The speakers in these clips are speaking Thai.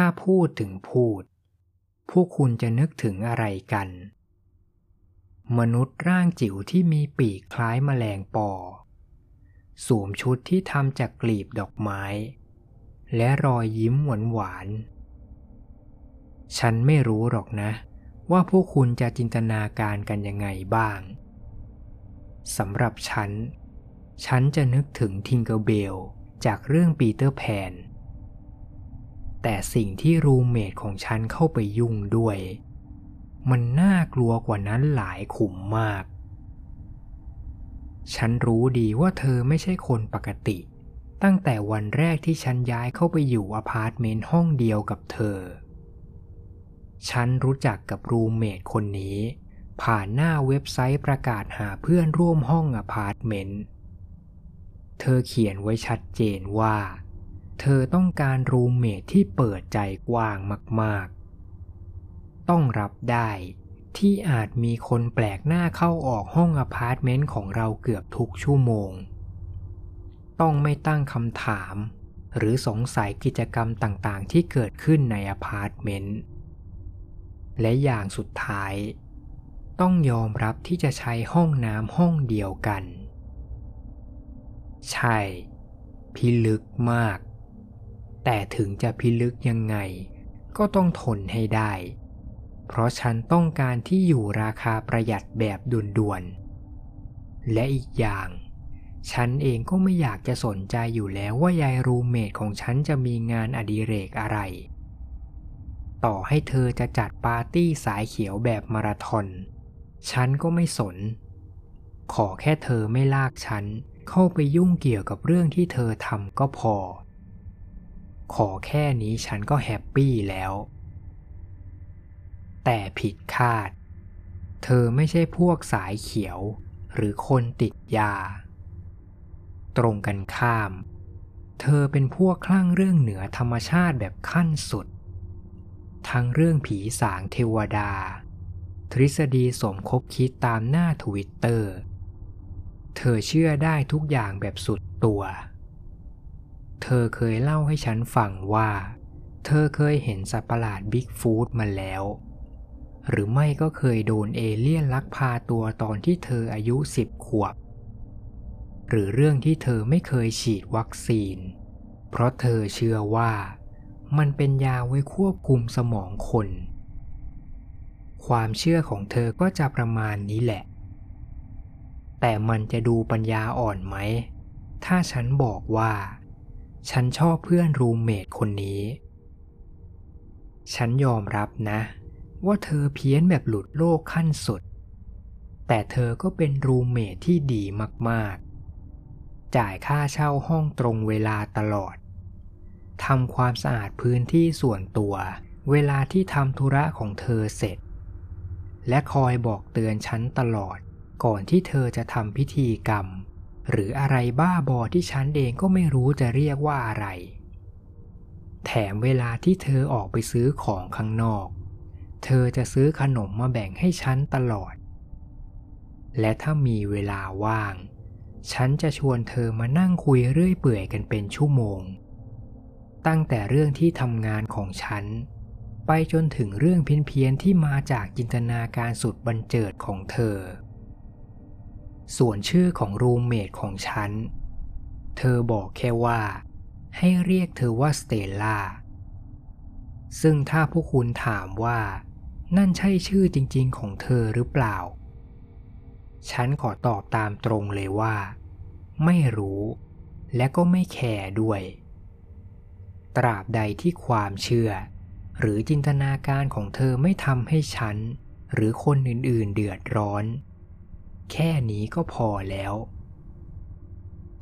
ถ้าพูดถึงพูด พวกคุณจะนึกถึงอะไรกัน มนุษย์ร่างจิ๋วที่มีปีกคล้ายแมลงปอ สวมชุดที่ทำจากกลีบดอกไม้ และรอยยิ้มหวานหวาน ฉันไม่รู้หรอกนะ ว่าพวกคุณจะจินตนาการกันยังไงบ้าง สำหรับฉัน ฉันจะนึกถึงทิงเกอร์เบลจากเรื่องปีเตอร์แพน แต่สิ่งที่ roommate ของฉันเข้าไปยุ่งด้วย มันน่ากลัวกว่านั้นหลายขุมมาก ฉันรู้ดีว่าเธอไม่ใช่คนปกติ ตั้งแต่วันแรกที่ฉันย้ายเข้าไปอยู่อพาร์ตเมนต์ห้องเดียวกับเธอ ฉันรู้จักกับ roommate คนนี้ ผ่านหน้าเว็บไซต์ประกาศหาเพื่อนร่วมห้องอพาร์ตเมนต์ เธอเขียนไว้ชัดเจนว่า เธอต้องการ roommate ที่เปิดใจกว้างมากๆ ต้องรับได้ที่อาจมีคนแปลกหน้าเข้าออกห้องอพาร์ตเมนต์ของเราเกือบทุกชั่วโมง ต้องไม่ตั้งคำถาม หรือสงสัยกิจกรรมต่างๆ ที่เกิดขึ้นในอพาร์ตเมนต์ และอย่างสุดท้าย ต้องยอมรับที่จะใช้ห้องน้ำห้องเดียวกัน ใช่ พิลึกมาก แต่ถึงจะพิลึกยังไง ก็ต้องทนให้ได้ เพราะฉันต้องการที่อยู่ราคาประหยัดแบบด่วนๆ และอีกอย่าง ฉันเองก็ไม่อยากจะสนใจอยู่แล้วว่ายายรูเมทของฉันจะมีงานอดิเรกอะไร ต่อให้เธอจะจัดปาร์ตี้สายเขียวแบบมาราธอน ฉันก็ไม่สน ขอแค่เธอไม่ลากฉันเข้าไปยุ่งเกี่ยวกับเรื่องที่เธอทำก็พอ ขอแค่นี้ฉันก็แฮปปี้แล้ว แต่ผิดคาด เธอไม่ใช่พวกสายเขียว หรือคนติดยา ตรงกันข้าม เธอเป็นพวกคลั่งเรื่องเหนือธรรมชาติแบบขั้นสุด ทั้งเรื่องผีสางเทวดา ทฤษฎีสมคบคิดตามหน้าทวิตเตอร์ เธอเชื่อได้ทุกอย่างแบบสุดตัว เธอเคยเล่าให้ฉันฟังว่า เธอเคยเห็นสัตว์ประหลาดบิ๊กฟูดมาแล้ว หรือไม่ก็เคยโดนเอเลี่ยนลักพาตัวตอนที่เธออายุสิบขวบ หรือเรื่องที่เธอไม่เคยฉีดวัคซีน เพราะเธอเชื่อว่า มันเป็นยาไว้ควบคุมสมองคน ความเชื่อของเธอก็จะประมาณนี้แหละ แต่มันจะดูปัญญาอ่อนไหม ถ้าฉันบอกว่า ฉันชอบเพื่อนรูมเมทคนนี้ ฉันยอมรับนะ ว่าเธอเพี้ยนแบบหลุดโลกขั้นสุด แต่เธอก็เป็นรูมเมทที่ดีมากๆ จ่ายค่าเช่าห้องตรงเวลาตลอด ทำความสะอาดพื้นที่ส่วนตัว เวลาที่ทำธุระของเธอเสร็จ และคอยบอกเตือนฉันตลอดก่อนที่เธอจะทำพิธีกรรม หรืออะไรบ้าบอที่ฉันเองก็ไม่รู้จะเรียกว่าอะไร แถมเวลาที่เธอออกไปซื้อของข้างนอก เธอจะซื้อขนมมาแบ่งให้ฉันตลอด และถ้ามีเวลาว่าง ฉันจะชวนเธอมานั่งคุยเรื่อยเปื่อยกันเป็นชั่วโมง ตั้งแต่เรื่องที่ทำงานของฉัน ไปจนถึงเรื่องเพี้ยนๆที่มาจากจินตนาการสุดบันเจิดของเธอ ส่วนชื่อของรูมเมทของฉัน เธอบอกแค่ว่า ให้เรียกเธอว่าสเตลล่า ซึ่งถ้าพวกคุณถามว่า นั่นใช่ชื่อจริงๆของเธอหรือเปล่า ฉันขอตอบตามตรงเลยว่า ไม่รู้ และก็ไม่แคร์ด้วย ตราบใดที่ความเชื่อ หรือจินตนาการของเธอไม่ทำให้ฉัน หรือคนอื่นๆเดือดร้อน แค่นี้ก็พอแล้ว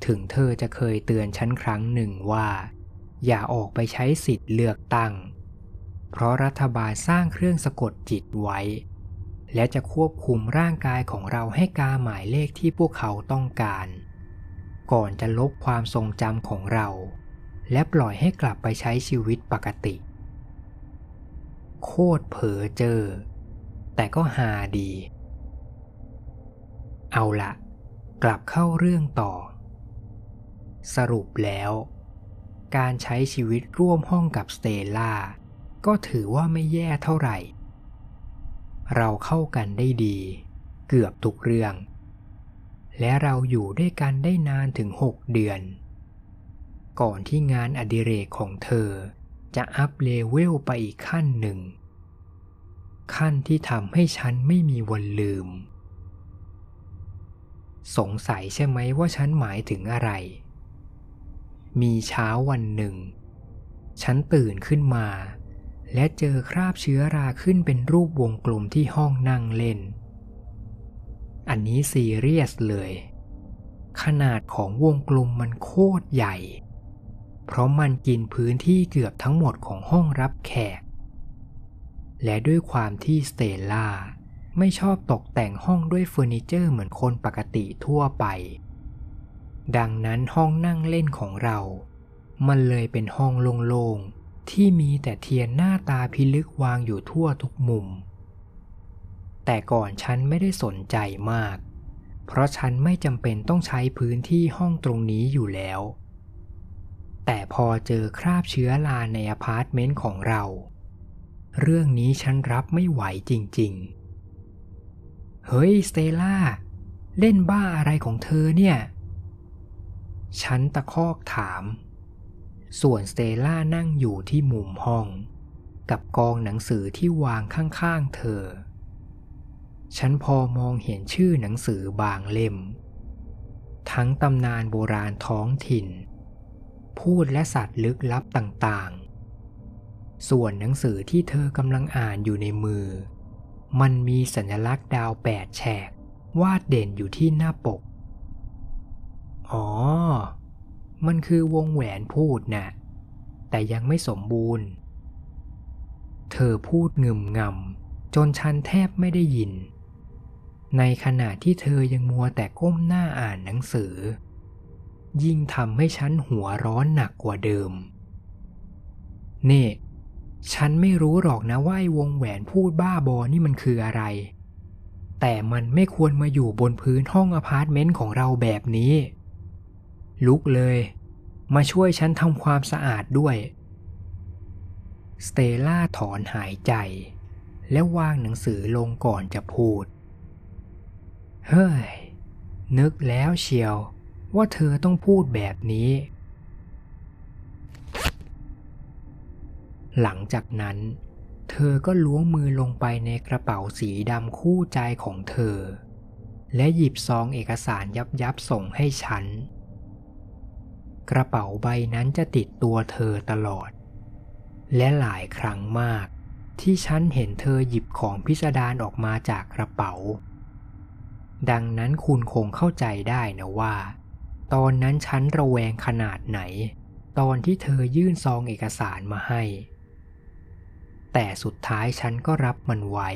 ถึงเธอจะเคยเตือนฉันครั้งหนึ่งว่า อย่าออกไปใช้สิทธิ์เลือกตั้ง เพราะรัฐบาลสร้างเครื่องสะกดจิตไว้ และจะควบคุมร่างกายของเราให้กาหมายเลขที่พวกเขาต้องการ ก่อนจะลบความทรงจำของเรา และปล่อยให้กลับไปใช้ชีวิตปกติ โคตรเผลอเจอ แต่ก็หาดี เอาละกลับเข้าเรื่องต่อ สรุปแล้ว การใช้ชีวิตร่วมห้องกับสเตลล่าก็ถือว่าไม่แย่เท่าไหร่ เราเข้ากันได้ดี เกือบทุกเรื่อง และเราอยู่ด้วยกันได้นานถึงหกเดือน ก่อนที่งานอดิเรกของเธอ จะ up level ไปอีกขั้นหนึ่ง ขั้นที่ทำให้ฉันไม่มีวันลืม สงสัยใช่ไหมว่าฉันหมายถึงอะไร มีเช้าวันหนึ่ง ฉันตื่นขึ้นมา และเจอคราบเชื้อราขึ้นเป็นรูปวงกลมที่ห้องนั่งเล่น อันนี้ซีเรียสเลย ขนาดของวงกลมมันโคตรใหญ่ เพราะมันกินพื้นที่เกือบทั้งหมดของห้องรับแขก และด้วยความที่สเตลล่า ไม่ชอบตกแต่งห้องด้วยเฟอร์นิเจอร์เหมือนคนปกติทั่วไป ดังนั้นห้องนั่งเล่นของเรา มันเลยเป็นห้องโล่งๆ ที่มีแต่เทียนหน้าตาพิลึกวางอยู่ทั่วทุกมุม แต่ก่อนฉันไม่ได้สนใจมาก เพราะฉันไม่จำเป็นต้องใช้พื้นที่ห้องตรงนี้อยู่แล้ว แต่พอเจอคราบเชื้อราในอพาร์ตเมนต์ของเรา เรื่องนี้ฉันรับไม่ไหวจริงๆ เฮ้ยสเตล่า เล่นบ้าอะไรของเธอเนี่ย ฉันตะคอกถาม ส่วนสเตล่านั่งอยู่ที่มุมห้อง กับกองหนังสือที่วางข้างๆเธอ ฉันพอมองเห็นชื่อหนังสือบางเล่ม ทั้งตำนานโบราณท้องถิ่น พูดและสัตว์ลึกลับต่างๆ ส่วนหนังสือที่เธอกำลังอ่านอยู่ในมือ มันมีสัญลักษณ์ดาวแปดแฉก วาดเด่นอยู่ที่หน้าปก อ๋อ มันคือวงแหวนพูดนะ่ะ แต่ยังไม่สมบูรณ์ เธอพูดงึมงำจนฉันแทบไม่ได้ยิน ในขณะที่เธอยังมัวแต่ก้มหน้าอ่านหนังสือ ยิ่งทำให้ฉันหัวร้อนหนักกว่าเดิม เนี่ย ฉันไม่รู้หรอกนะว่าไอ้วงแหวนภูตบ้าบอนี่มันคืออะไร แต่มันไม่ควรมาอยู่บนพื้นห้องอพาร์ตเมนต์ของเราแบบนี้ ลุกเลย มาช่วยฉันทำความสะอาดด้วย สเตลล่าถอนหายใจ และวางหนังสือลงก่อนจะพูด เฮ้ย นึกแล้วเชียวว่าเธอต้องพูดแบบนี้ หลังจากนั้น เธอก็ล้วงมือลงไปในกระเป๋าสีดำคู่ใจของเธอ และหยิบซองเอกสารยับยับส่งให้ฉัน กระเป๋าใบนั้นจะติดตัวเธอตลอด และหลายครั้งมาก ที่ฉันเห็นเธอหยิบของพิสดารออกมาจากกระเป๋า ดังนั้นคุณคงเข้าใจได้นะว่า ตอนนั้นฉันระแวงขนาดไหนตอนที่เธอยื่นซองเอกสารมาให้ แต่สุดท้ายฉันก็รับมันไว้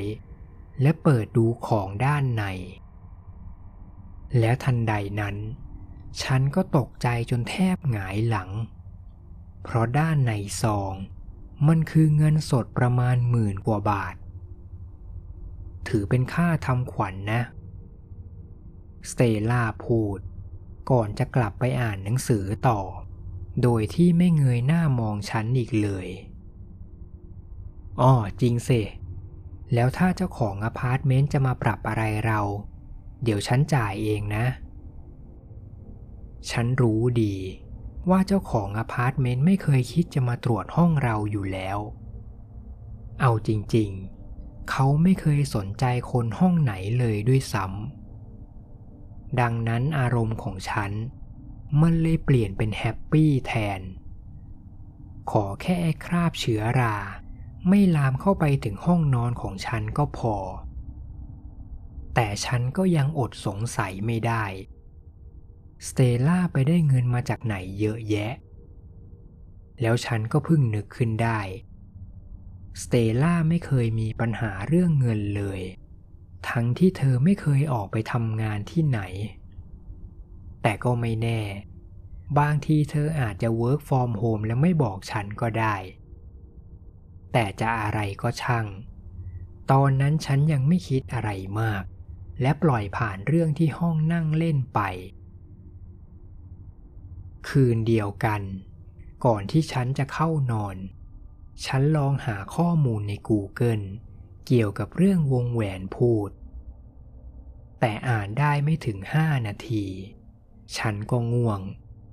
และเปิดดูของด้านใน แล้วทันใดนั้น ฉันก็ตกใจจนแทบหงายหลัง เพราะด้านในซอง มันคือเงินสดประมาณหมื่นกว่าบาท ถือเป็นค่าทำขวัญนะสเตล่าพูด ก่อนจะกลับไปอ่านหนังสือต่อ โดยที่ไม่เงยหน้ามองฉันอีกเลย อ้อจริงสิ แล้วถ้าเจ้าของอพาร์ตเมนต์จะมาปรับอะไรเรา เดี๋ยวฉันจ่ายเองนะ ฉันรู้ดี ว่าเจ้าของอพาร์ตเมนต์ไม่เคยคิดจะมาตรวจห้องเราอยู่แล้ว เอาจริงๆ เขาไม่เคยสนใจคนห้องไหนเลยด้วยซ้ำดังนั้นอารมณ์ของฉัน มันเลยเปลี่ยนเป็นแฮปปี้แทน ขอแค่คราบเชื้อรา ไม่ลามเข้าไปถึงห้องนอนของฉันก็พอ แต่ฉันก็ยังอดสงสัยไม่ได้ สเตล่าไปได้เงินมาจากไหนเยอะแยะ แล้วฉันก็เพิ่งนึกขึ้นได้ สเตล่าไม่เคยมีปัญหาเรื่องเงินเลย ทั้งที่เธอไม่เคยออกไปทำงานที่ไหน แต่ก็ไม่แน่ บางทีเธออาจจะ work from home และไม่บอกฉันก็ได้ แต่จะอะไรก็ช่าง ตอนนั้นฉันยังไม่คิดอะไรมาก และปล่อยผ่านเรื่องที่ห้องนั่งเล่นไป คืนเดียวกัน ก่อนที่ฉันจะเข้านอน ฉันลองหาข้อมูลใน Google เกี่ยวกับเรื่องวงแหวนพูด แต่อ่านได้ไม่ถึงห้านาที ฉันก็ง่วง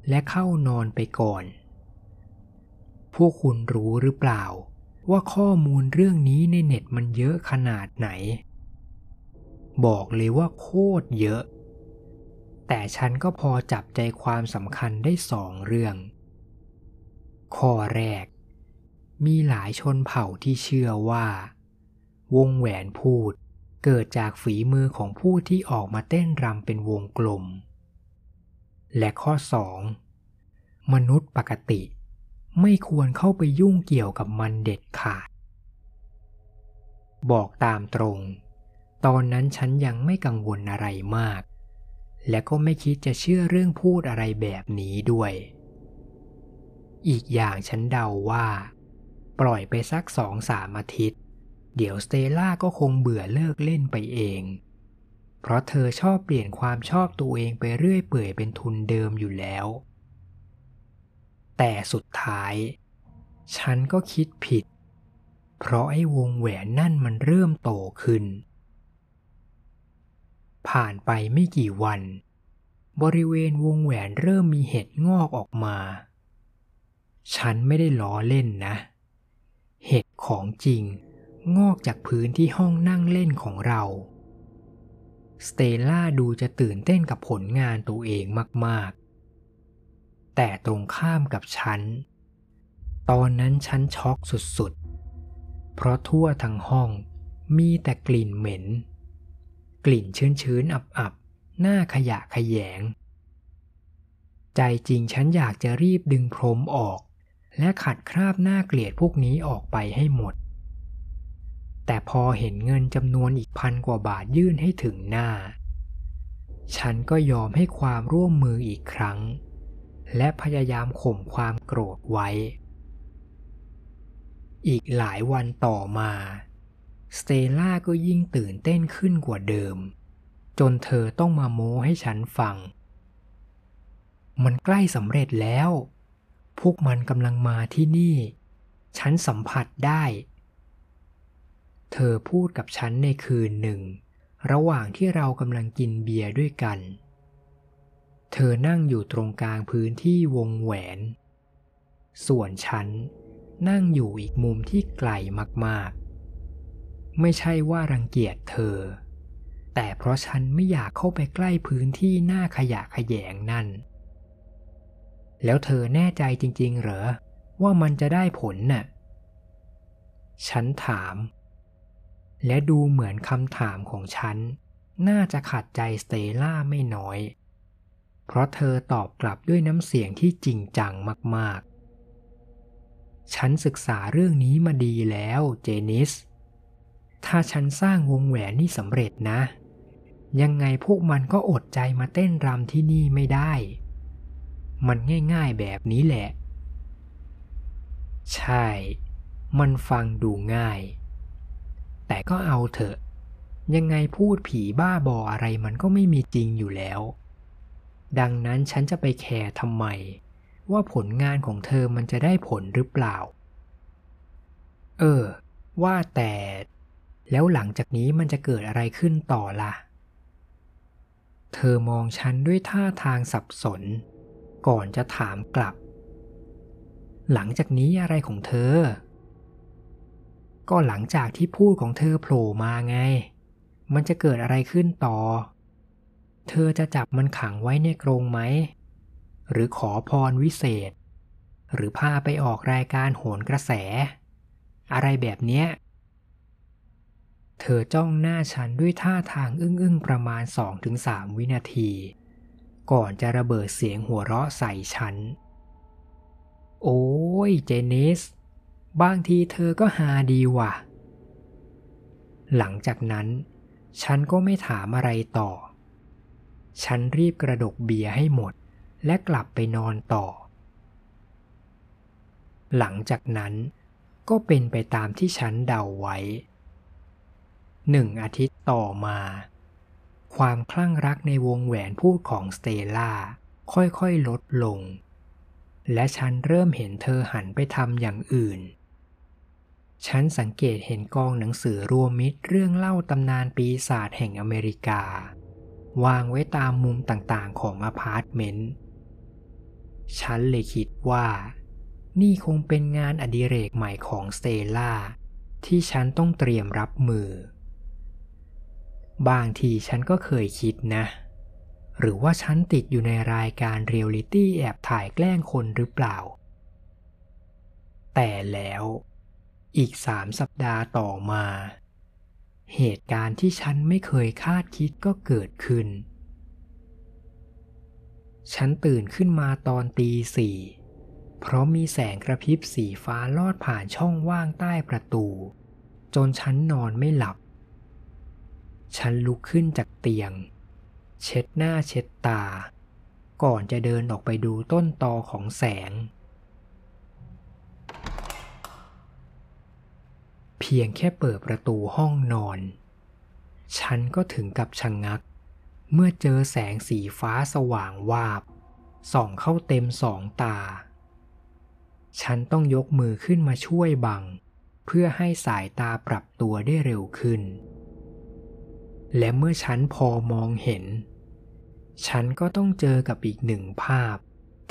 และเข้านอนไปก่อน พวกคุณรู้หรือเปล่า ว่าข้อมูลเรื่องนี้ในเน็ตมันเยอะขนาดไหน บอกเลยว่าโคตรเยอะ แต่ฉันก็พอจับใจความสำคัญได้สองเรื่อง ข้อแรก มีหลายชนเผ่าที่เชื่อว่า วงแหวนพูดเกิดจากฝีมือของผู้ที่ออกมาเต้นรำเป็นวงกลม และข้อสองมนุษย์ปกติ ไม่ควรเข้าไปยุ่งเกี่ยวกับมันเด็ดขาด บอกตามตรง ตอนนั้นฉันยังไม่กังวลอะไรมาก และก็ไม่คิดจะเชื่อเรื่องพูดอะไรแบบนี้ด้วย อีกอย่างฉันเดาว่า ปล่อยไปสักสองสามอาทิตย์ เดี๋ยวสเตล่าก็คงเบื่อเลิกเล่นไปเอง เพราะเธอชอบเปลี่ยนความชอบตัวเองไปเรื่อยเปื่อยเป็นทุนเดิมอยู่แล้ว แต่สุดท้าย ฉันก็คิดผิด เพราะไอ้วงแหวนนั่นมันเริ่มโตขึ้น ผ่านไปไม่กี่วัน บริเวณวงแหวนเริ่มมีเห็ดงอกออกมา ฉันไม่ได้ล้อเล่นนะ เห็ดของจริงงอกจากพื้นที่ห้องนั่งเล่นของเรา สเตล่าดูจะตื่นเต้นกับผลงานตัวเองมากๆ แต่ตรงข้ามกับฉัน ตอนนั้นฉันช็อกสุดๆ เพราะทั่วทั้งห้องมีแต่กลิ่นเหม็น กลิ่นชื้นๆ อับๆ หน้าขยะขยง ใจจริงฉันอยากจะรีบดึงพรมออก และขัดคราบหน้าเกลียดพวกนี้ออกไปให้หมด แต่พอเห็นเงินจำนวนอีกพันกว่าบาทยื่นให้ถึงหน้า ฉันก็ยอมให้ความร่วมมืออีกครั้ง และพยายามข่มความโกรธไว้ อีกหลายวันต่อมา สเตล่าก็ยิ่งตื่นเต้นขึ้นกว่าเดิม จนเธอต้องมาโม้ให้ฉันฟัง มันใกล้สำเร็จแล้ว พวกมันกำลังมาที่นี่ ฉันสัมผัสได้ เธอพูดกับฉันในคืนหนึ่ง ระหว่างที่เรากำลังกินเบียร์ด้วยกัน เธอนั่งอยู่ตรงกลางพื้นที่วงแหวน ส่วนฉันนั่งอยู่อีกมุมที่ไกลมากๆ ไม่ใช่ว่ารังเกียจเธอ แต่เพราะฉันไม่อยากเข้าไปใกล้พื้นที่หน้าขยะขยงนั่น แล้วเธอแน่ใจจริง ๆ เหรอ ว่ามันจะได้ผลน่ะ ฉันถาม และดูเหมือนคำถามของฉัน น่าจะขัดใจสเตล่าไม่น้อย เพราะเธอตอบกลับด้วยน้ำเสียงที่จริงจังมากๆ ฉันศึกษาเรื่องนี้มาดีแล้วเจนิส ถ้าฉันสร้างวงแหวนนี่สำเร็จนะ ยังไงพวกมันก็อดใจมาเต้นรำที่นี่ไม่ได้ มันง่ายๆแบบนี้แหละ ใช่ มันฟังดูง่าย แต่ก็เอาเถอะ ยังไงพูดผีบ้าบออะไรมันก็ไม่มีจริงอยู่แล้ว ดังนั้นฉันจะไปแคร์ทำไม ว่าผลงานของเธอมันจะได้ผลหรือเปล่า เออ ว่าแต่ แล้วหลังจากนี้มันจะเกิดอะไรขึ้นต่อละ่ะ เธอมองฉันด้วยท่าทางสับสน ก่อนจะถามกลับ หลังจากนี้อะไรของเธอ ก็หลังจากที่พูดของเธอโผล่มาไง มันจะเกิดอะไรขึ้นต่อ เธอจะจับมันขังไว้ในกรงไหม หรือขอพรวิเศษ หรือพาไปออกรายการโหนกระแส อะไรแบบเนี้ย เธอจ้องหน้าฉันด้วยท่าทางอึ้งๆประมาณ 2-3 วินาที ก่อนจะระเบิดเสียงหัวเราะใส่ฉัน โอ้ยเจนิส บางทีเธอก็หาดีว่ะ หลังจากนั้น ฉันก็ไม่ถามอะไรต่อ ฉันรีบกระดกเบียร์ให้หมด และกลับไปนอนต่อ หลังจากนั้นก็เป็นไปตามที่ฉันเดาไว้ หนึ่งอาทิตย์ต่อมา ความคลั่งรักในวงแหวนพูดของสเตล่าค่อยๆลดลง และฉันเริ่มเห็นเธอหันไปทำอย่างอื่น ฉันสังเกตเห็นกองหนังสือรวมมิตรเรื่องเล่าตำนานปีศาจแห่งอเมริกา วางไว้ตามมุมต่างๆของอพาร์ตเมนต์ ฉันเลยคิดว่า นี่คงเป็นงานอดิเรกใหม่ของสเตล่าที่ฉันต้องเตรียมรับมือ บางทีฉันก็เคยคิดนะ หรือว่าฉันติดอยู่ในรายการเรียลลิตี้แอบถ่ายแกล้งคนหรือเปล่า แต่แล้ว อีกสามสัปดาห์ต่อมา เหตุการณ์ที่ฉันไม่เคยคาดคิดก็เกิดขึ้น ฉันตื่นขึ้นมาตอนตีสี่ เพราะมีแสงกระพริบสีฟ้าลอดผ่านช่องว่างใต้ประตู จนฉันนอนไม่หลับ ฉันลุกขึ้นจากเตียง เช็ดหน้าเช็ดตา ก่อนจะเดินออกไปดูต้นตอของแสง เพียงแค่เปิดประตูห้องนอน ฉันก็ถึงกับชะงงัก เมื่อเจอแสงสีฟ้าสว่างวาบ ส่องเข้าเต็มสองตา ฉันต้องยกมือขึ้นมาช่วยบัง เพื่อให้สายตาปรับตัวได้เร็วขึ้น และเมื่อฉันพอมองเห็น ฉันก็ต้องเจอกับอีกหนึ่งภาพ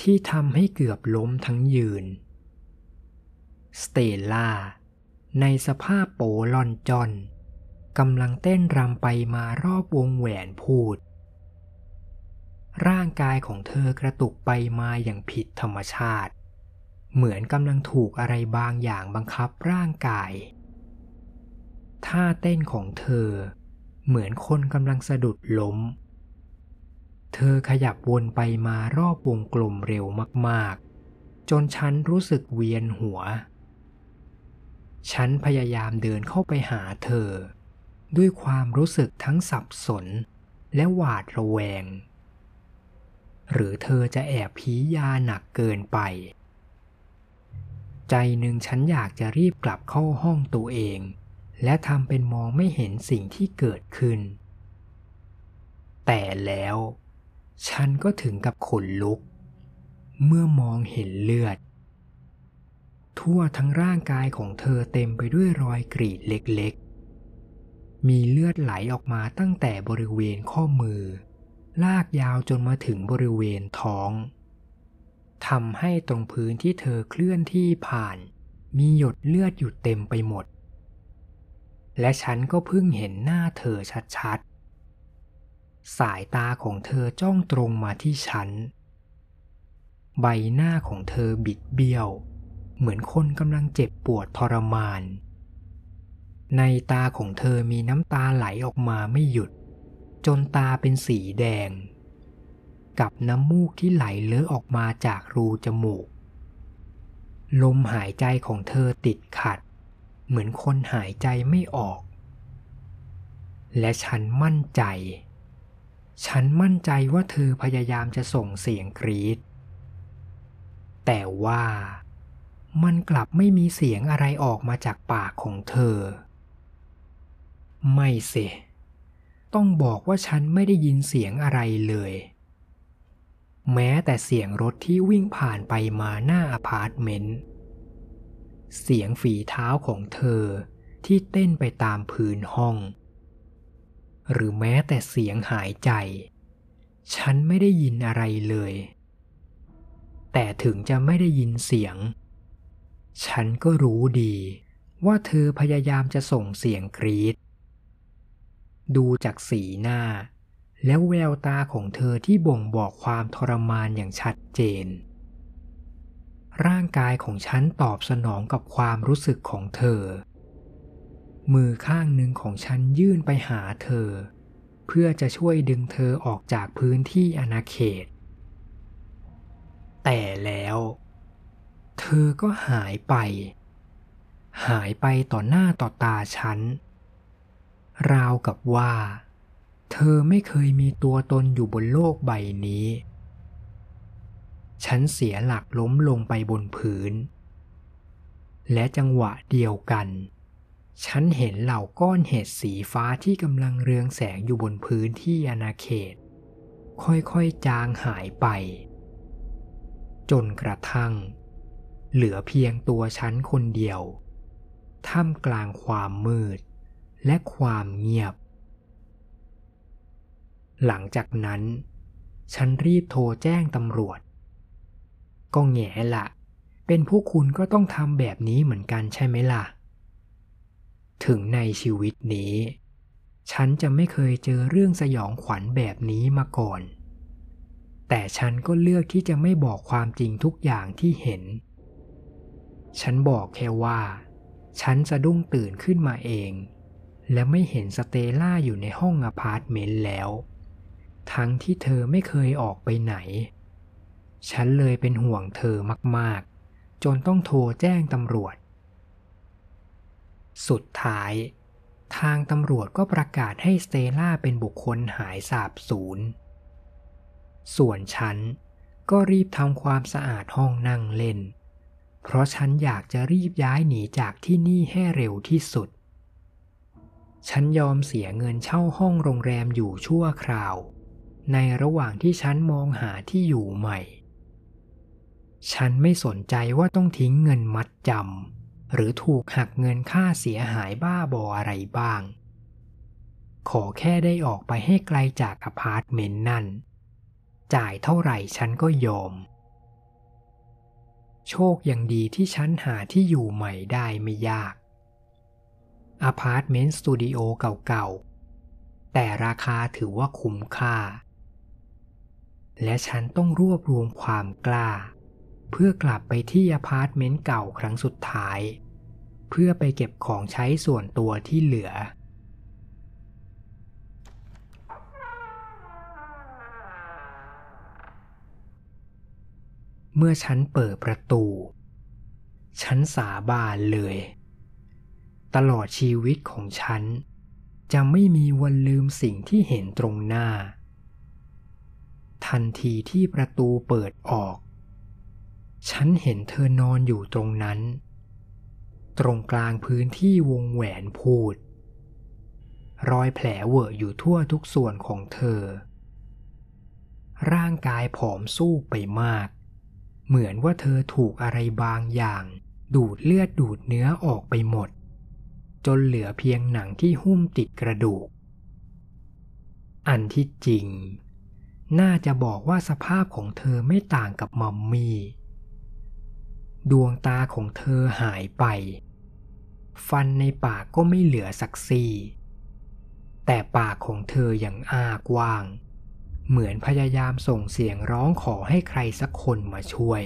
ที่ทำให้เกือบล้มทั้งยืน สเตลล่า ในสภาพโปลอนจอนกำลังเต้นรำไปมารอบวงแหวนพูด ร่างกายของเธอกระตุกไปมาอย่างผิดธรรมชาติ เหมือนกำลังถูกอะไรบางอย่างบังคับร่างกาย ท่าเต้นของเธอ เหมือนคนกำลังสะดุดล้ม เธอขยับวนไปมารอบวงกลมเร็วมากๆ จนฉันรู้สึกเวียนหัว ฉันพยายามเดินเข้าไปหาเธอ ด้วยความรู้สึกทั้งสับสน และหวาดระแวง หรือเธอจะแอบพียาหนักเกินไป ใจหนึ่งฉันอยากจะรีบกลับเข้าห้องตัวเอง และทำเป็นมองไม่เห็นสิ่งที่เกิดขึ้น แต่แล้ว ฉันก็ถึงกับขนลุก เมื่อมองเห็นเลือด ทั่วทั้งร่างกายของเธอเต็มไปด้วยรอยกรีดเล็กๆ มีเลือดไหลออกมาตั้งแต่บริเวณข้อมือ ลากยาวจนมาถึงบริเวณท้องทำให้ตรงพื้นที่เธอเคลื่อนที่ผ่าน มีหยดเลือดอยู่เต็มไปหมด และฉันก็เพิ่งเห็นหน้าเธอชัดๆ สายตาของเธอจ้องตรงมาที่ฉัน ใบหน้าของเธอบิดเบี้ยว เหมือนคนกำลังเจ็บปวดทรมาน ในตาของเธอมีน้ำตาไหลออกมาไม่หยุด จนตาเป็นสีแดง กับน้ำมูกที่ไหลเลอะออกมาจากรูจมูก ลมหายใจของเธอติดขัด เหมือนคนหายใจไม่ออก และฉันมั่นใจ ฉันมั่นใจว่าเธอพยายามจะส่งเสียงกรีดแต่ว่า มันกลับไม่มีเสียงอะไรออกมาจากปากของเธอ ไม่เสต้องบอกว่าฉันไม่ได้ยินเสียงอะไรเลย แม้แต่เสียงรถที่วิ่งผ่านไปมาหน้าอพาร์ตเมนต์ เสียงฝีเท้าของเธอที่เต้นไปตามพื้นห้อง หรือแม้แต่เสียงหายใจ ฉันไม่ได้ยินอะไรเลย แต่ถึงจะไม่ได้ยินเสียง ฉันก็รู้ดี ว่าเธอพยายามจะส่งเสียงกรี๊ด ดูจากสีหน้า แล้วแววตาของเธอที่บ่งบอกความทรมานอย่างชัดเจน ร่างกายของฉันตอบสนองกับความรู้สึกของเธอ มือข้างหนึ่งของฉันยื่นไปหาเธอ เพื่อจะช่วยดึงเธอออกจากพื้นที่อนาเขต แต่แล้ว เธอก็หายไป หายไปต่อหน้าต่อตาฉัน ราวกับว่า เธอไม่เคยมีตัวตนอยู่บนโลกใบนี้ ฉันเสียหลักล้มลงไปบนพื้น และจังหวะเดียวกัน ฉันเห็นเหล่าก้อนเห็ดสีฟ้าที่กำลังเรืองแสงอยู่บนพื้นที่อาณาเขต ค่อยๆจางหายไป จนกระทั่ง เหลือเพียงตัวฉันคนเดียว ท่ามกลางความมืด และความเงียบ หลังจากนั้น ฉันรีบโทรแจ้งตำรวจ ก็แง่ละ เป็นผู้คุณก็ต้องทำแบบนี้เหมือนกันใช่ไหมล่ะ ถึงในชีวิตนี้ ฉันจะไม่เคยเจอเรื่องสยองขวัญแบบนี้มาก่อนแต่ฉันก็เลือกที่จะไม่บอกความจริงทุกอย่างที่เห็น ฉันบอกแค่ว่า ฉันสะดุ้งตื่นขึ้นมาเอง และไม่เห็นสเตล่าอยู่ในห้องอพาร์ตเมนต์แล้ว ทั้งที่เธอไม่เคยออกไปไหน ฉันเลยเป็นห่วงเธอมากๆ จนต้องโทรแจ้งตำรวจ สุดท้าย ทางตำรวจก็ประกาศให้สเตล่าเป็นบุคคลหายสาบสูญส่วนฉันก็รีบทำความสะอาดห้องนั่งเล่น เพราะฉันอยากจะรีบย้ายหนีจากที่นี่ให้เร็วที่สุด ฉันยอมเสียเงินเช่าห้องโรงแรมอยู่ชั่วคราว ในระหว่างที่ฉันมองหาที่อยู่ใหม่ ฉันไม่สนใจว่าต้องทิ้งเงินมัดจำหรือถูกหักเงินค่าเสียหายบ้าบออะไรบ้าง ขอแค่ได้ออกไปให้ไกลจากอพาร์ตเมนต์นั่น จ่ายเท่าไหร่ฉันก็ยอม โชคยังดีที่ฉันหาที่อยู่ใหม่ได้ไม่ยากอพาร์ตเมนต์สตูดิโอเก่าๆ แต่ราคาถือว่าคุ้มค่า และฉันต้องรวบรวมความกล้า เพื่อกลับไปที่อพาร์ตเมนต์เก่าครั้งสุดท้าย เพื่อไปเก็บของใช้ส่วนตัวที่เหลือ เมื่อฉันเปิดประตู ฉันสาบานเลย ตลอดชีวิตของฉัน จะไม่มีวันลืมสิ่งที่เห็นตรงหน้า ทันทีที่ประตูเปิดออก ฉันเห็นเธอนอนอยู่ตรงนั้น ตรงกลางพื้นที่วงแหวนพูด รอยแผลเวอะอยู่ทั่วทุกส่วนของเธอ ร่างกายผอมสู้ไปมาก เหมือนว่าเธอถูกอะไรบางอย่าง ดูดเลือดดูดเนื้อออกไปหมด จนเหลือเพียงหนังที่หุ้มติดกระดูก อันที่จริง น่าจะบอกว่าสภาพของเธอไม่ต่างกับมัมมี่ดวงตาของเธอหายไป ฟันในปากก็ไม่เหลือสักซี่ แต่ปากของเธอยังอ้ากว้าง เหมือนพยายามส่งเสียงร้องขอให้ใครสักคนมาช่วย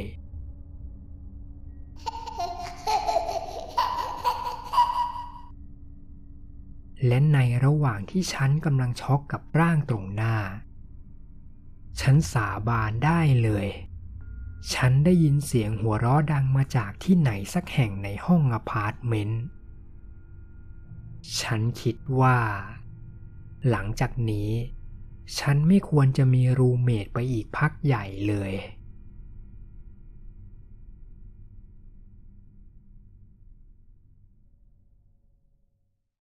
และในระหว่างที่ฉันกำลังช็อกกับร่างตรงหน้า ฉันสาบานได้เลย ฉันได้ยินเสียงหัวเราะดังมาจากที่ไหนสักแห่งในห้องอพาร์ตเมนต์ ฉันคิดว่า หลังจากนี้ ฉันไม่ควรจะมี roommate ไปอีกพักใหญ่เลย